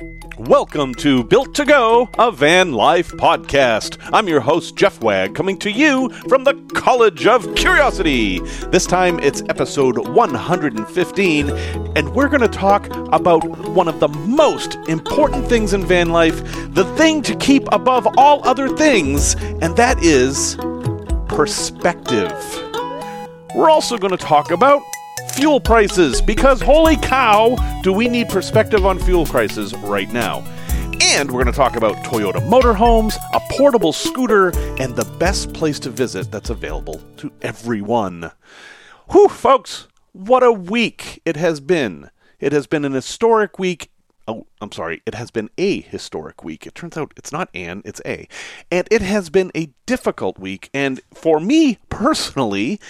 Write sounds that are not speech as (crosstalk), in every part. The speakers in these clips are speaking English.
Welcome to Built to Go, a van life podcast. I'm your host, Jeff Wagg, coming to you from the College of Curiosity. This time it's episode 115, and we're going to talk about one of the most important things in van life, the thing to keep above all other things, and that is perspective. We're also going to talk about fuel prices because holy cow, do we need perspective on fuel prices right now. And we're going to talk about Toyota motorhomes, a portable scooter, and the best place to visit that's available to everyone. Whew, folks, what a week it has been. It has been an historic week. Oh, I'm sorry. It has been a historic week. It turns out it's not an, it's a. And it has been a difficult week. And for me personally,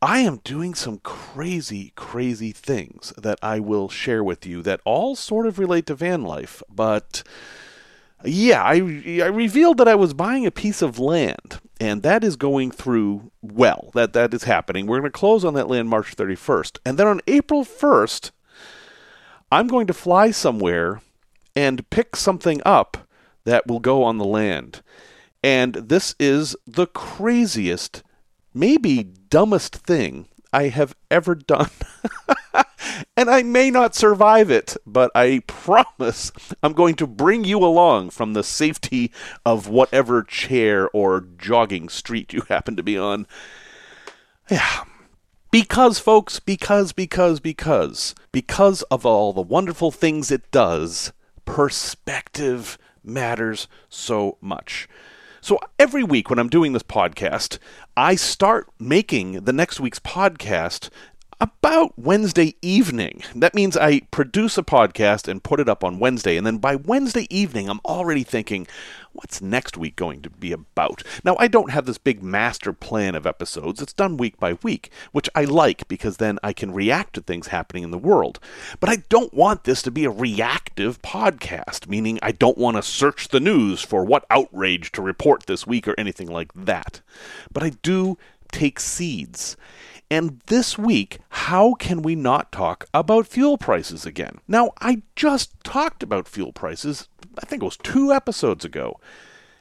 I am doing some crazy, crazy things that I will share with you that all sort of relate to van life. But yeah, I, I revealed that I was buying a piece of land, and that is going through well. That that is happening. We're going to close on that land March 31st, and then on April 1st, I'm going to fly somewhere and pick something up that will go on the land. And this is the craziest maybe dumbest thing I have ever done. (laughs) and I may not survive it, but I promise I'm going to bring you along from the safety of whatever chair or jogging street you happen to be on. Yeah. Because, folks, because, because, because, because of all the wonderful things it does, perspective matters so much. So every week when I'm doing this podcast, I start making the next week's podcast about Wednesday evening. That means I produce a podcast and put it up on Wednesday. And then by Wednesday evening, I'm already thinking, what's next week going to be about? Now, I don't have this big master plan of episodes. It's done week by week, which I like because then I can react to things happening in the world. But I don't want this to be a reactive podcast, meaning I don't want to search the news for what outrage to report this week or anything like that. But I do take seeds. And this week, how can we not talk about fuel prices again? Now, I just talked about fuel prices, I think it was two episodes ago.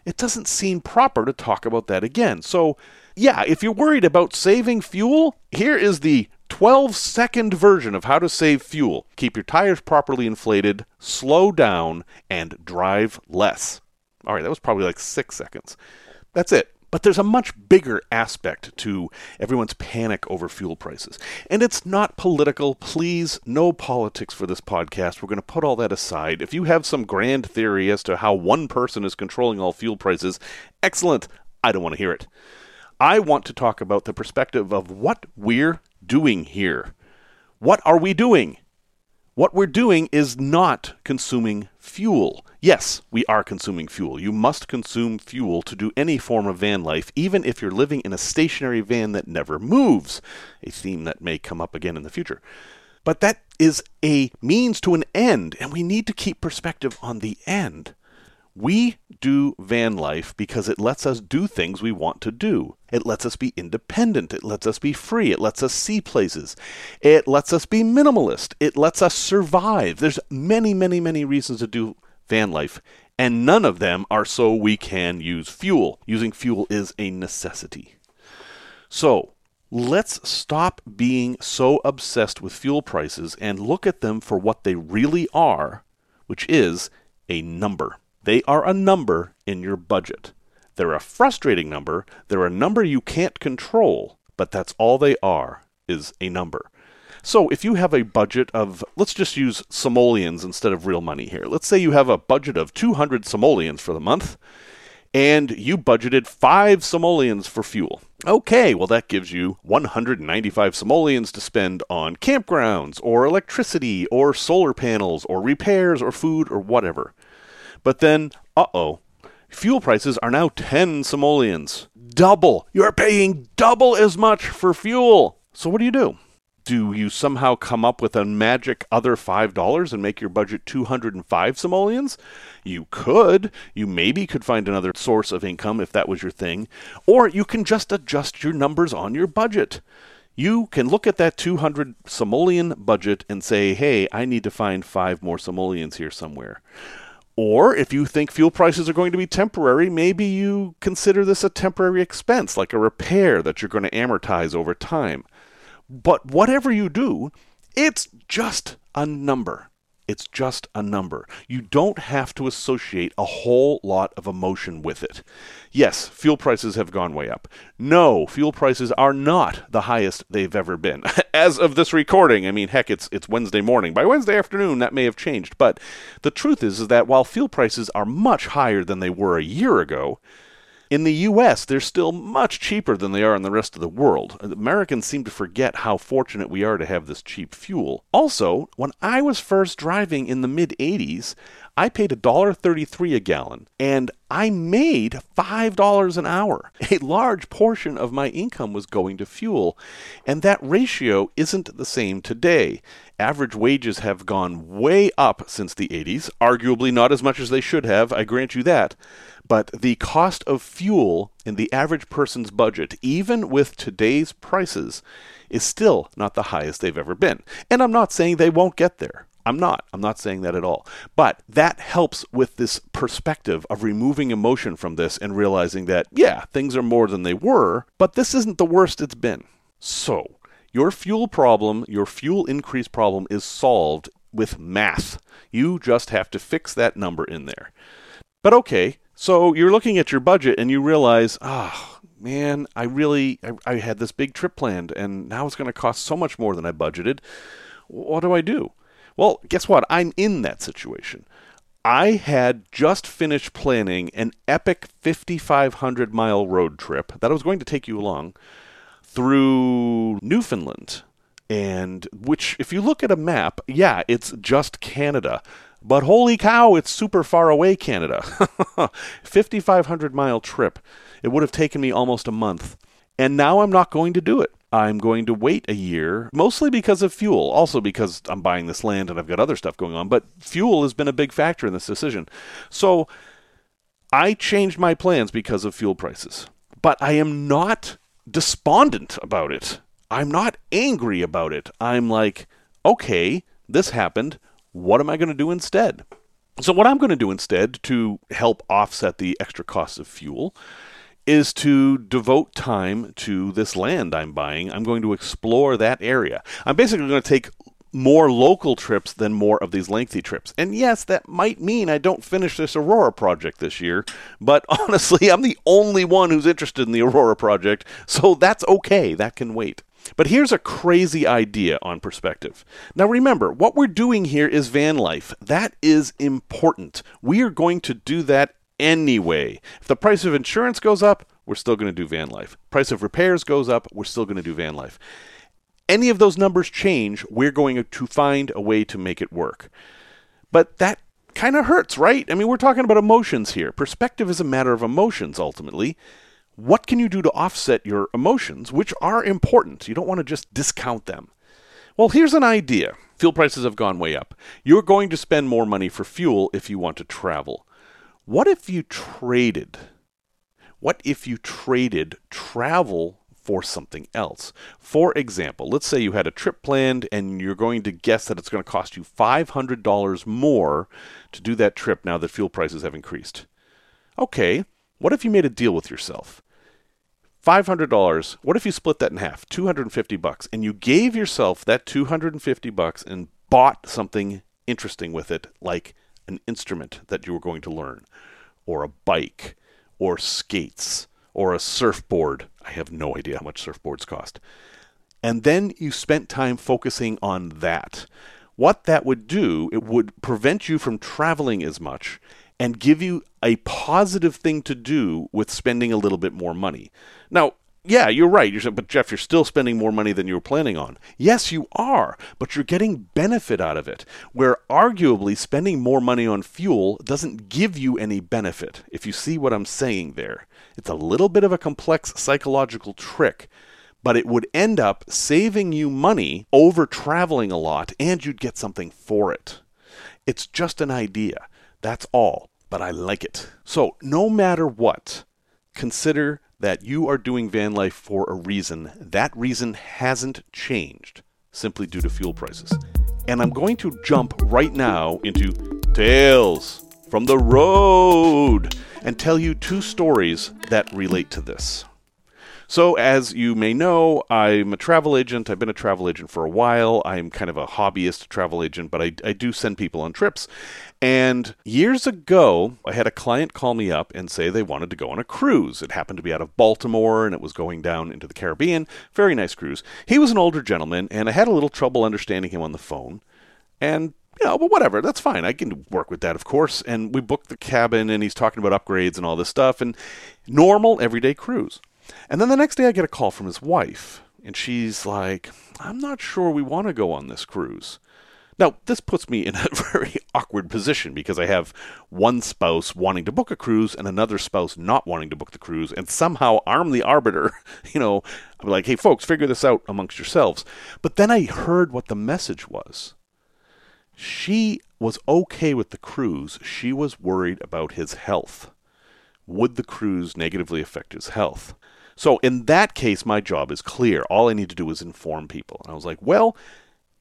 It doesn't seem proper to talk about that again. So, yeah, if you're worried about saving fuel, here is the 12 second version of how to save fuel. Keep your tires properly inflated, slow down, and drive less. All right, that was probably like six seconds. That's it. But there's a much bigger aspect to everyone's panic over fuel prices. And it's not political. Please, no politics for this podcast. We're going to put all that aside. If you have some grand theory as to how one person is controlling all fuel prices, excellent. I don't want to hear it. I want to talk about the perspective of what we're doing here. What are we doing? What we're doing is not consuming fuel. Yes, we are consuming fuel. You must consume fuel to do any form of van life, even if you're living in a stationary van that never moves, a theme that may come up again in the future. But that is a means to an end, and we need to keep perspective on the end. We do van life because it lets us do things we want to do. It lets us be independent. It lets us be free. It lets us see places. It lets us be minimalist. It lets us survive. There's many, many, many reasons to do van life, and none of them are so we can use fuel. Using fuel is a necessity. So, let's stop being so obsessed with fuel prices and look at them for what they really are, which is a number. They are a number in your budget. They're a frustrating number, they're a number you can't control, but that's all they are, is a number. So if you have a budget of, let's just use simoleons instead of real money here. Let's say you have a budget of 200 simoleons for the month, and you budgeted 5 simoleons for fuel. Okay, well, that gives you 195 simoleons to spend on campgrounds, or electricity, or solar panels, or repairs, or food, or whatever. But then, uh oh, fuel prices are now 10 simoleons. Double. You're paying double as much for fuel. So what do you do? Do you somehow come up with a magic other $5 and make your budget 205 simoleons? You could. You maybe could find another source of income if that was your thing. Or you can just adjust your numbers on your budget. You can look at that 200 simoleon budget and say, hey, I need to find five more simoleons here somewhere. Or if you think fuel prices are going to be temporary, maybe you consider this a temporary expense, like a repair that you're going to amortize over time. But whatever you do, it's just a number. It's just a number. You don't have to associate a whole lot of emotion with it. Yes, fuel prices have gone way up. No, fuel prices are not the highest they've ever been. (laughs) As of this recording, I mean, heck, it's it's Wednesday morning. By Wednesday afternoon, that may have changed. But the truth is, is that while fuel prices are much higher than they were a year ago, in the US, they're still much cheaper than they are in the rest of the world. Americans seem to forget how fortunate we are to have this cheap fuel. Also, when I was first driving in the mid 80s, I paid $1.33 a gallon and I made $5 an hour. A large portion of my income was going to fuel, and that ratio isn't the same today. Average wages have gone way up since the 80s, arguably not as much as they should have, I grant you that. But the cost of fuel in the average person's budget, even with today's prices, is still not the highest they've ever been. And I'm not saying they won't get there. I'm not. I'm not saying that at all. But that helps with this perspective of removing emotion from this and realizing that, yeah, things are more than they were, but this isn't the worst it's been. So, your fuel problem, your fuel increase problem is solved with math. You just have to fix that number in there. But okay, so you're looking at your budget and you realize, oh, man, I really I, I had this big trip planned and now it's going to cost so much more than I budgeted. What do I do? Well, guess what? I'm in that situation. I had just finished planning an epic 5,500 mile road trip that I was going to take you along through Newfoundland. And which, if you look at a map, yeah, it's just Canada. But holy cow, it's super far away, Canada. (laughs) 5,500 mile trip. It would have taken me almost a month. And now I'm not going to do it. I'm going to wait a year, mostly because of fuel, also because I'm buying this land and I've got other stuff going on. But fuel has been a big factor in this decision. So I changed my plans because of fuel prices. But I am not despondent about it. I'm not angry about it. I'm like, okay, this happened. What am I going to do instead? So, what I'm going to do instead to help offset the extra costs of fuel is to devote time to this land I'm buying. I'm going to explore that area. I'm basically going to take more local trips than more of these lengthy trips. And yes, that might mean I don't finish this Aurora project this year, but (laughs) honestly, I'm the only one who's interested in the Aurora project, so that's okay. That can wait. But here's a crazy idea on perspective. Now remember, what we're doing here is van life. That is important. We are going to do that anyway. If the price of insurance goes up, we're still going to do van life. Price of repairs goes up, we're still going to do van life. Any of those numbers change, we're going to find a way to make it work. But that kind of hurts, right? I mean, we're talking about emotions here. Perspective is a matter of emotions ultimately what can you do to offset your emotions, which are important? You don't want to just discount them. Well, here's an idea. Fuel prices have gone way up. You're going to spend more money for fuel if you want to travel. What if you traded? What if you traded travel for something else? For example, let's say you had a trip planned and you're going to guess that it's going to cost you $500 more to do that trip now that fuel prices have increased. Okay, what if you made a deal with yourself? $500 what if you split that in half? 250 bucks. And you gave yourself that 250 bucks and bought something interesting with it like an instrument that you were going to learn or a bike or skates or a surfboard. I have no idea how much surfboards cost. And then you spent time focusing on that. What that would do it would prevent you from traveling as much and give you a positive thing to do with spending a little bit more money. Now, yeah, you're right. You're, but Jeff, you're still spending more money than you were planning on. Yes, you are, but you're getting benefit out of it. Where arguably spending more money on fuel doesn't give you any benefit. If you see what I'm saying there, it's a little bit of a complex psychological trick, but it would end up saving you money over traveling a lot, and you'd get something for it. It's just an idea. That's all, but I like it. So, no matter what, consider that you are doing van life for a reason. That reason hasn't changed simply due to fuel prices. And I'm going to jump right now into Tales from the Road and tell you two stories that relate to this. So, as you may know, I'm a travel agent. I've been a travel agent for a while. I'm kind of a hobbyist travel agent, but I, I do send people on trips. And years ago, I had a client call me up and say they wanted to go on a cruise. It happened to be out of Baltimore and it was going down into the Caribbean. Very nice cruise. He was an older gentleman, and I had a little trouble understanding him on the phone. And you know, but whatever, that's fine. I can work with that, of course. And we booked the cabin, and he's talking about upgrades and all this stuff, and normal everyday cruise. And then the next day I get a call from his wife, and she's like, I'm not sure we want to go on this cruise. Now, this puts me in a (laughs) very awkward position because I have one spouse wanting to book a cruise and another spouse not wanting to book the cruise, and somehow I'm the arbiter. (laughs) You know, I'm like, hey, folks, figure this out amongst yourselves. But then I heard what the message was. She was okay with the cruise, she was worried about his health. Would the cruise negatively affect his health? So in that case, my job is clear. All I need to do is inform people. And I was like, well,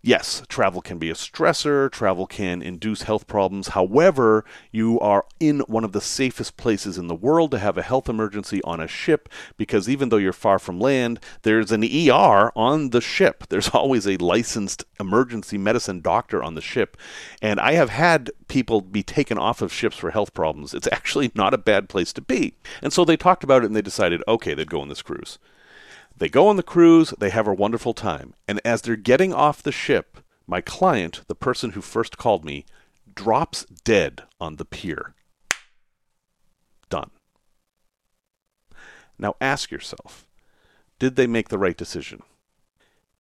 yes, travel can be a stressor, travel can induce health problems. However, you are in one of the safest places in the world to have a health emergency on a ship because even though you're far from land, there's an ER on the ship. (laughs) There's always a licensed emergency medicine doctor on the ship. And I have had people be taken off of ships for health problems. It's (laughs) actually not a bad place to be. And so they talked about it and they decided, okay, they'd go on this cruise. They go on the cruise, they have a wonderful time, and as they're getting off the ship, my client, the person who first called me, drops dead on the pier. Done. Now ask yourself did they make the right decision?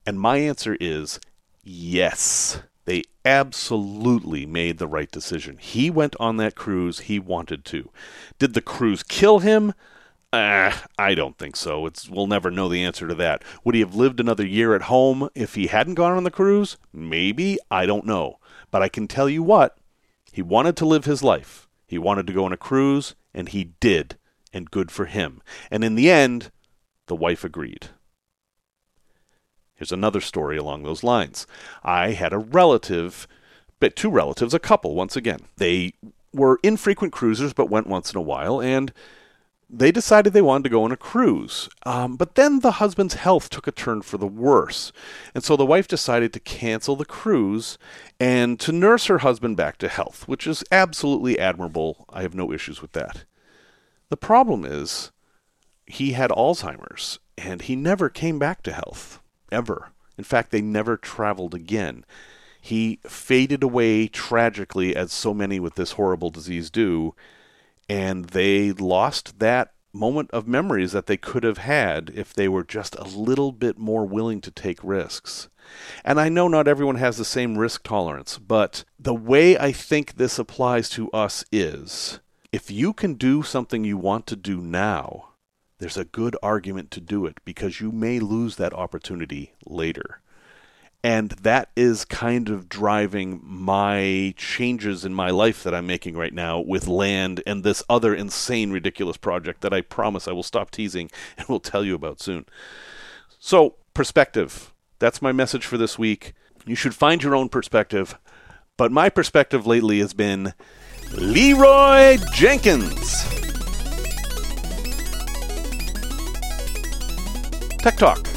And my answer is yes. They absolutely made the right decision. He went on that cruise he wanted to. Did the cruise kill him? Uh, I don't think so. It's we'll never know the answer to that. Would he have lived another year at home if he hadn't gone on the cruise? Maybe. I don't know. But I can tell you what, he wanted to live his life. He wanted to go on a cruise, and he did, and good for him. And in the end, the wife agreed. Here's another story along those lines. I had a relative, but two relatives, a couple once again. They were infrequent cruisers, but went once in a while, and they decided they wanted to go on a cruise. Um, but then the husband's health took a turn for the worse. And so the wife decided to cancel the cruise and to nurse her husband back to health, which is absolutely admirable. I have no issues with that. The problem is he had Alzheimer's and he never came back to health, ever. In fact, they never traveled again. He faded away tragically, as so many with this horrible disease do and they lost that moment of memories that they could have had if they were just a little bit more willing to take risks. And I know not everyone has the same risk tolerance, but the way I think this applies to us is if you can do something you want to do now, there's a good argument to do it because you may lose that opportunity later. And that is kind of driving my changes in my life that I'm making right now with land and this other insane, ridiculous project that I promise I will stop teasing (laughs) and will tell you about soon. So, perspective. That's my message for this week. You should find your own perspective. But my perspective lately has been Leeroy Jenkins. Tech Talk.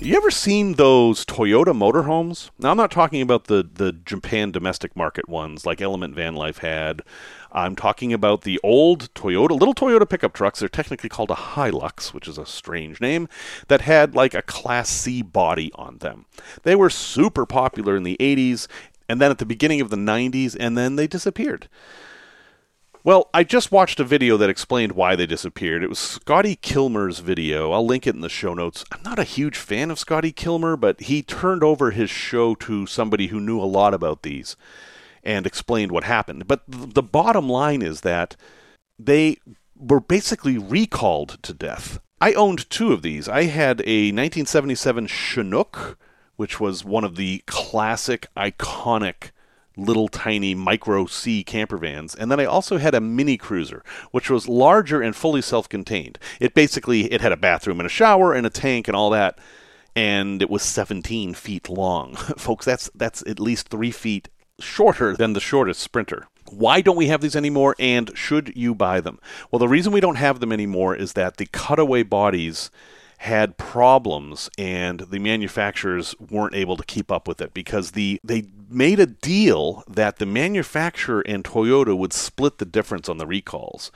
You ever seen those Toyota motorhomes? Now, I'm not talking about the, the Japan domestic market ones like Element Van Life had. I'm talking about the old Toyota, little Toyota pickup trucks. They're technically called a Hilux, which is a strange name, that had like a Class C body on them. They were super popular in the 80s and then at the beginning of the 90s, and then they disappeared. Well, I just watched a video that explained why they disappeared. It was Scotty Kilmer's video. I'll link it in the show notes. I'm not a huge fan of Scotty Kilmer, but he turned over his show to somebody who knew a lot about these and explained what happened. But the bottom line is that they were basically recalled to death. I owned two of these. I had a 1977 Chinook, which was one of the classic, iconic little tiny micro C camper vans. And then I also had a mini cruiser, which was larger and fully self-contained. It basically it had a bathroom and a shower and a tank and all that. And it was 17 feet long. (laughs) Folks, that's that's at least three feet shorter than the shortest sprinter. Why don't we have these anymore and should you buy them? Well, the reason we don't have them anymore is that the cutaway bodies had problems and the manufacturers weren't able to keep up with it because the they made a deal that the manufacturer and Toyota would split the difference on the recalls.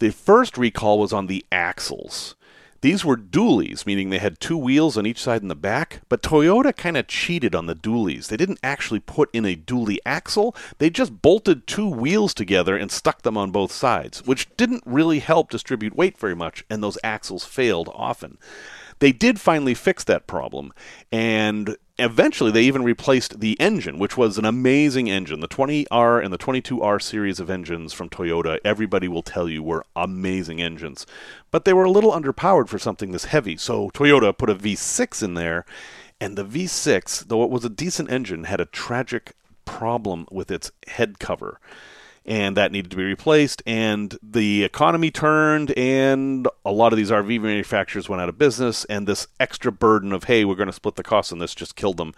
The first recall was on the axles. These were dualies, meaning they had two wheels on each side in the back, but Toyota kind of cheated on the dualies. They didn't actually put in a dually axle, they just bolted two wheels together and stuck them on both sides, which didn't really help distribute weight very much, and those axles failed often. They did finally fix that problem, and eventually they even replaced the engine, which was an amazing engine. The 20R and the 22R series of engines from Toyota, everybody will tell you were amazing engines. But they were a little underpowered for something this heavy, so Toyota put a V6 in there, and the V6, though it was a decent engine, had a tragic problem with its head cover and that needed to be replaced. And the economy turned, and a lot of these RV manufacturers went out of business. And this extra burden of, hey, we're going to split the cost on this just killed them.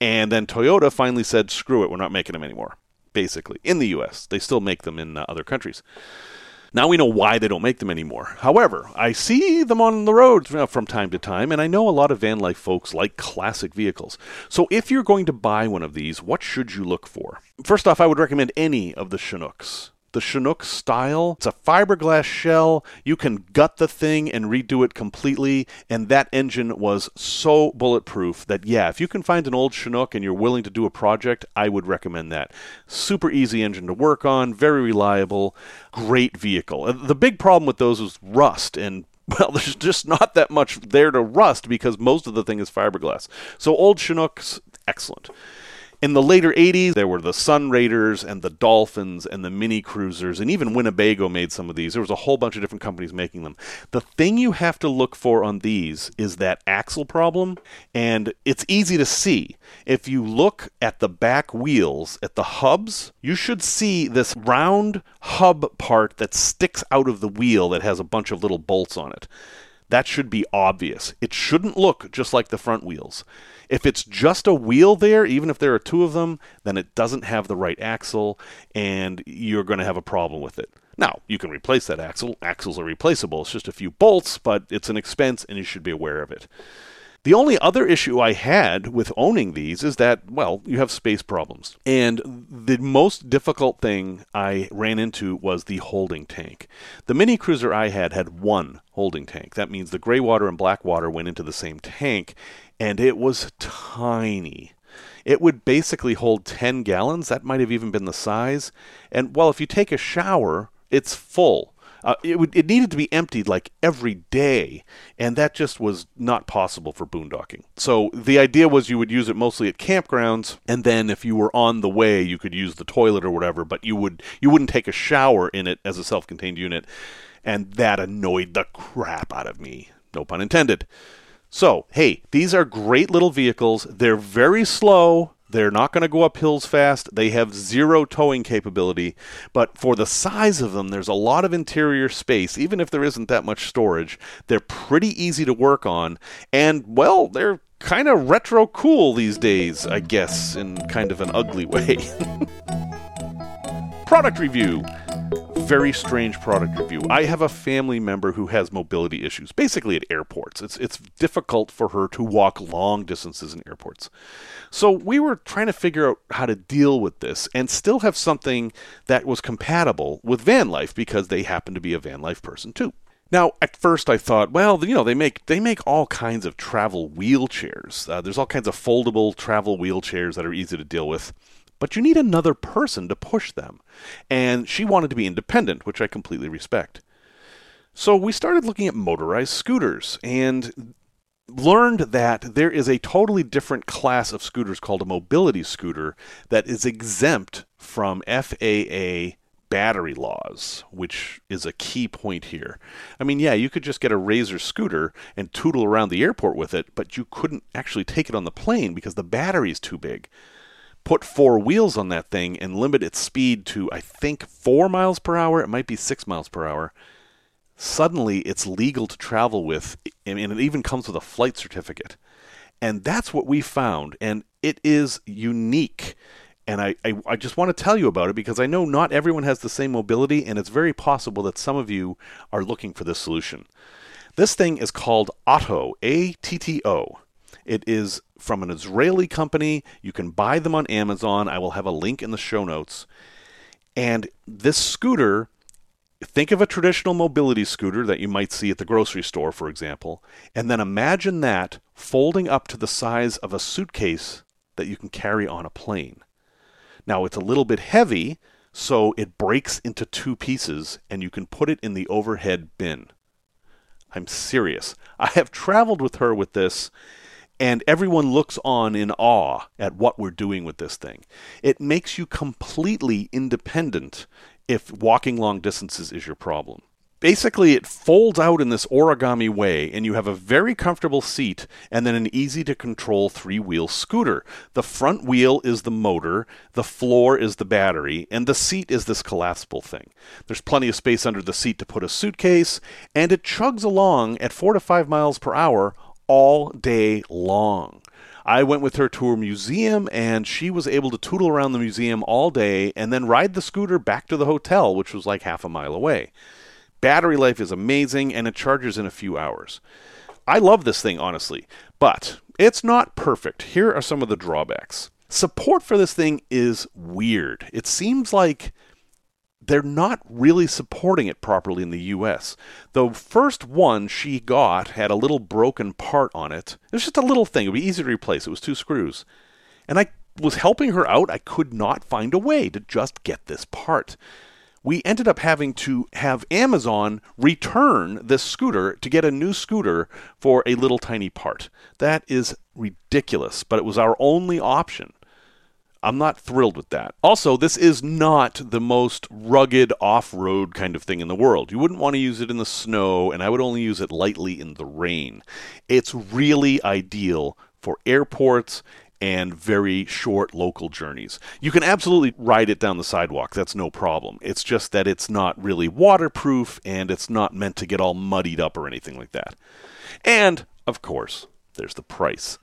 And then Toyota finally said, screw it, we're not making them anymore, basically, in the US. They still make them in uh, other countries. Now we know why they don't make them anymore. However, I see them on the road from time to time, and I know a lot of van life folks like classic vehicles. So if you're going to buy one of these, what should you look for? First off, I would recommend any of the Chinooks the Chinook style. It's a fiberglass shell. You can gut the thing and redo it completely. And that engine was so bulletproof that, yeah, if you can find an old Chinook and you're willing to do a project, I would recommend that. Super easy engine to work on, very reliable, great vehicle. The big problem with those is rust and (laughs) well, there's just not that much there to rust because most of the thing is fiberglass. So old Chinooks, excellent. In the later 80s, there were the Sunraders and the Dolphins and the Mini Cruisers, and even Winnebago made some of these. There was a whole bunch of different companies making them. The thing you have to look for on these is that axle problem, and it's easy to see. If you look at the back wheels, at the hubs, you should see this round hub part that sticks out of the wheel that has a bunch of little bolts on it. That should be obvious. It shouldn't look just like the front wheels. If it's just a wheel there, even if there are two of them, then it doesn't have the right axle and you're going to have a problem with it. Now, you can replace that axle. Axles are replaceable. It's just a few bolts, but it's an expense and you should be aware of it. The only other issue I had with owning these is that, well, you have space problems. And the most difficult thing I ran into was the holding tank. The Mini Cruiser I had had one holding tank. That means the gray water and black water went into the same tank, and it was tiny. It would basically hold 10 gallons. That might have even been the size. And, well, if you take a shower, it's full. Uh, it, would, it needed to be emptied like every day, and that just was not possible for boondocking. So the idea was you would use it mostly at campgrounds, and then if you were on the way, you could use the toilet or whatever. But you would you wouldn't take a shower in it as a self-contained unit, and that annoyed the crap out of me. No pun intended. So, hey, these are great little vehicles. They're very slow. They're not going to go up hills fast. They have zero towing capability. But for the size of them, there's a lot of interior space, even if there isn't that much storage. They're pretty easy to work on. And, well, they're kind of retro cool these days, I guess, in kind of an ugly (laughs) way. Product review very strange product review. I have a family member who has mobility issues, basically at airports. It's it's difficult for her to walk long distances in airports. So we were trying to figure out how to deal with this and still have something that was compatible with van life because they happen to be a van life person too. Now, at first, I thought, well, you know, they make they make all kinds of travel wheelchairs. Uh, there's all kinds of foldable travel wheelchairs that are easy to deal with but you need another person to push them. And she wanted to be independent, which I completely respect. So we started looking at motorized scooters and learned that there is a totally different class of scooters called a mobility scooter that is exempt from FAA battery laws, which is a key point here. I mean, yeah, you could just get a Razor scooter and tootle around the airport with it, but you couldn't actually take it on the plane because the battery is too big. Put four wheels on that thing and limit its speed to, I think, four miles per hour. It might be six miles per hour. Suddenly, it's legal to travel with, and it even comes with a flight certificate. And that's what we found. And it is unique. And I, I, I, just want to tell you about it because I know not everyone has the same mobility, and it's very possible that some of you are looking for this solution. This thing is called Atto, A T T O. It is from an Israeli company. You can buy them on Amazon. I will have a link in the show notes. And this scooter, think of a traditional mobility scooter that you might see at the grocery store, for example, and then imagine that folding up to the size of a suitcase that you can carry on a plane. Now, it's a little bit heavy, so it breaks into two pieces, and you can put it in the overhead bin. I'm serious. I have traveled with her with this, and everyone looks on in awe at what we're doing with this thing. It makes you completely independent if walking long distances is your problem. Basically, it folds out in this origami way, and you have a very comfortable seat and then an easy to control three wheel scooter. The front wheel is the motor, the floor is the battery, and the seat is this collapsible thing. There's plenty of space under the seat to put a suitcase, and it chugs along at 4 to 5 miles per hour all day long. I went with her to a museum and she was able to tootle around the museum all day and then ride the scooter back to the hotel, which was like half a mile away. Battery life is amazing and it charges in a few hours. I love this thing, honestly, but it's not perfect. Here are some of the drawbacks. Support for this thing is weird. It seems like they're not really supporting it properly in the US. The first one she got had a little broken part on it. It was just a little thing. It would be easy to replace. It was two screws. And I was helping her out. I could not find a way to just get this part. We ended up having to have Amazon return this scooter to get a new scooter for a little tiny part. That is ridiculous, but it was our only option. I'm not thrilled with that. Also, this is not the most rugged off road kind of thing in the world. You wouldn't want to use it in the snow, and I would only use it lightly in the rain. It's really ideal for airports and very short local journeys. You can absolutely ride it down the sidewalk, that's no problem. It's just that it's not really waterproof and it's not meant to get all muddied up or anything like that. And, of course, there's the price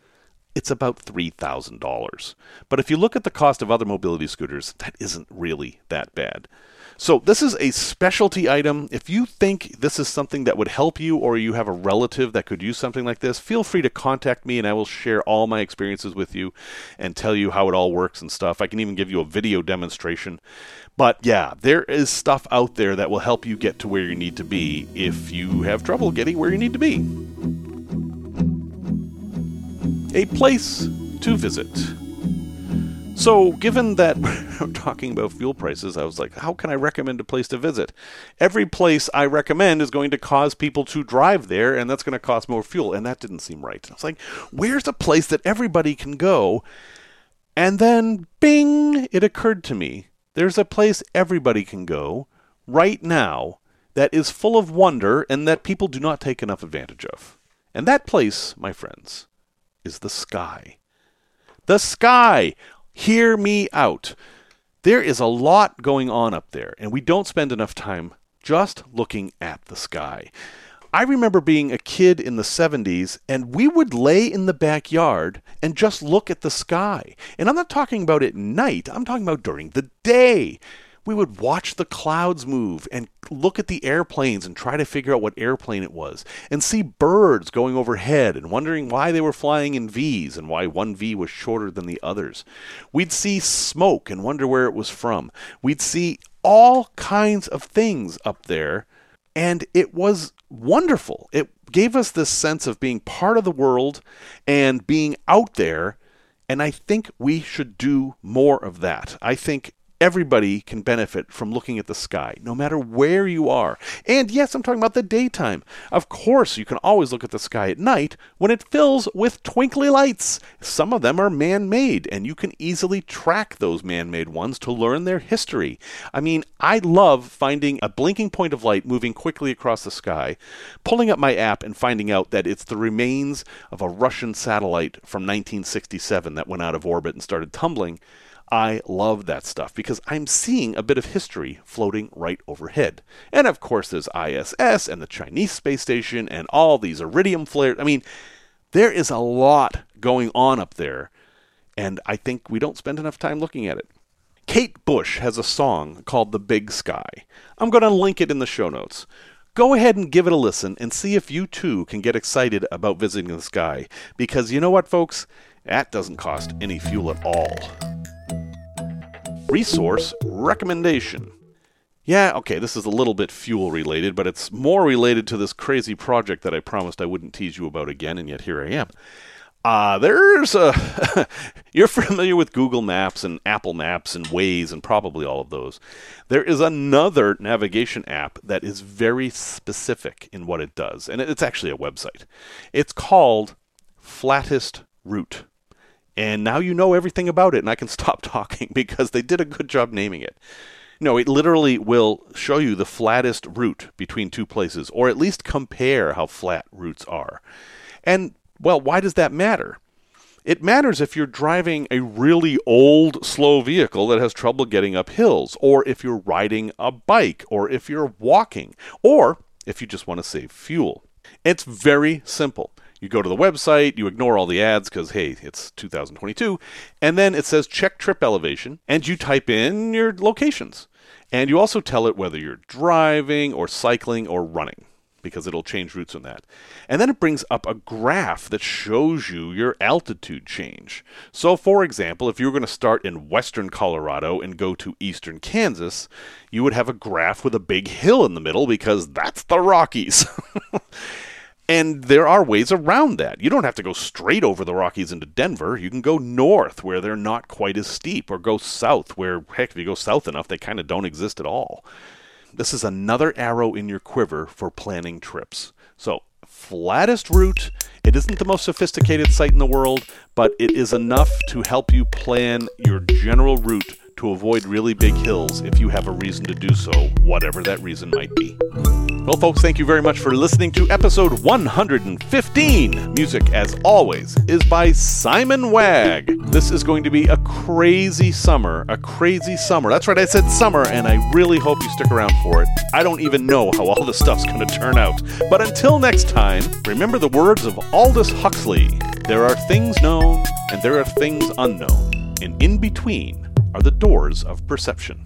it's about $3,000. But if you look at the cost of other mobility scooters, that isn't really that bad. So, this is a specialty item. If you think this is something that would help you or you have a relative that could use something like this, feel free to contact me and I will share all my experiences with you and tell you how it all works and stuff. I can even give you a video demonstration. But yeah, there is stuff out there that will help you get to where you need to be if you have trouble getting where you need to be a place to visit. So, given that (laughs) we're talking about fuel prices, I was like, how can I recommend a place to visit? Every place I recommend is going to cause people to drive there, and that's going to cost more fuel, and that didn't seem right. I was like, where's a place that everybody can go? And then, bing, it occurred to me there's a place everybody can go right now that is full of wonder and that people do not take enough advantage of. And that place, my friends, is the sky. The sky! Hear me out. There is a lot going on up there, and we don't spend enough time just looking at the sky. I remember being a kid in the 70s, and we would lay in the backyard and just look at the sky. And I'm not talking about at night, I'm talking about during the day we would watch the clouds move and look at the airplanes and try to figure out what airplane it was and see birds going overhead and wondering why they were flying in V's and why one V was shorter than the others. We'd see smoke and wonder where it was from. We'd see all kinds of things up there and it was wonderful. It gave us this sense of being part of the world and being out there and I think we should do more of that. I think Everybody can benefit from looking at the sky, no matter where you are. And yes, I'm talking about the daytime. Of course, you can always look at the sky at night when it fills with twinkly lights. Some of them are man made, and you can easily track those man made ones to learn their history. I mean, I love finding a blinking point of light moving quickly across the sky, pulling up my app and finding out that it's the remains of a Russian satellite from 1967 that went out of orbit and started tumbling. I love that stuff because I'm seeing a bit of history floating right overhead. And of course, there's ISS and the Chinese space station and all these iridium flares. I mean, there is a lot going on up there, and I think we don't spend enough time looking at it. Kate Bush has a song called The Big Sky. I'm going to link it in the show notes. Go ahead and give it a listen and see if you too can get excited about visiting the sky. Because you know what, folks? That doesn't cost any fuel at all. Resource recommendation. Yeah, okay, this is a little bit fuel related, but it's more related to this crazy project that I promised I wouldn't tease you about again, and yet here I am. Uh, there's a. (laughs) you're familiar with Google Maps and Apple Maps and Waze and probably all of those. There is another navigation app that is very specific in what it does, and it's actually a website. It's called Flattest Route. And now you know everything about it, and I can (laughs) stop talking because they did a good job naming it. No, it literally will show you the flattest route between two places, or at least compare how flat routes are. And well, why does that matter? It matters if you're driving a really old, slow vehicle that has trouble getting up hills, or if you're riding a bike, or if you're walking, or if you just want to save fuel. It's very simple. You go to the website, you ignore all the ads because, hey, it's 2022, and then it says check trip elevation, and you type in your locations. And you also tell it whether you're driving or cycling or running because it'll change routes on that. And then it brings up a graph that shows you your altitude change. So, for example, if you were going to start in western Colorado and go to eastern Kansas, you would have a graph with a big hill in the middle because that's the Rockies. (laughs) And there are ways around that. You don't have to go straight over the Rockies into Denver. You can go north where they're not quite as steep, or go south where, heck, if you go south enough, they kind of don't exist at all. This is another arrow in your quiver for planning trips. So, flattest route. It isn't the most sophisticated site in the world, but it is enough to help you plan your general route to avoid really big hills if you have a reason to do so, whatever that reason might be. Well, folks, thank you very much for listening to episode 115. Music, as always, is by Simon Wagg. This is going to be a crazy summer, a crazy summer. That's right, I said summer, and I really hope you stick around for it. I don't even know how all this stuff's going to turn out. But until next time, remember the words of Aldous Huxley there are things known, and there are things unknown, and in between are the doors of perception.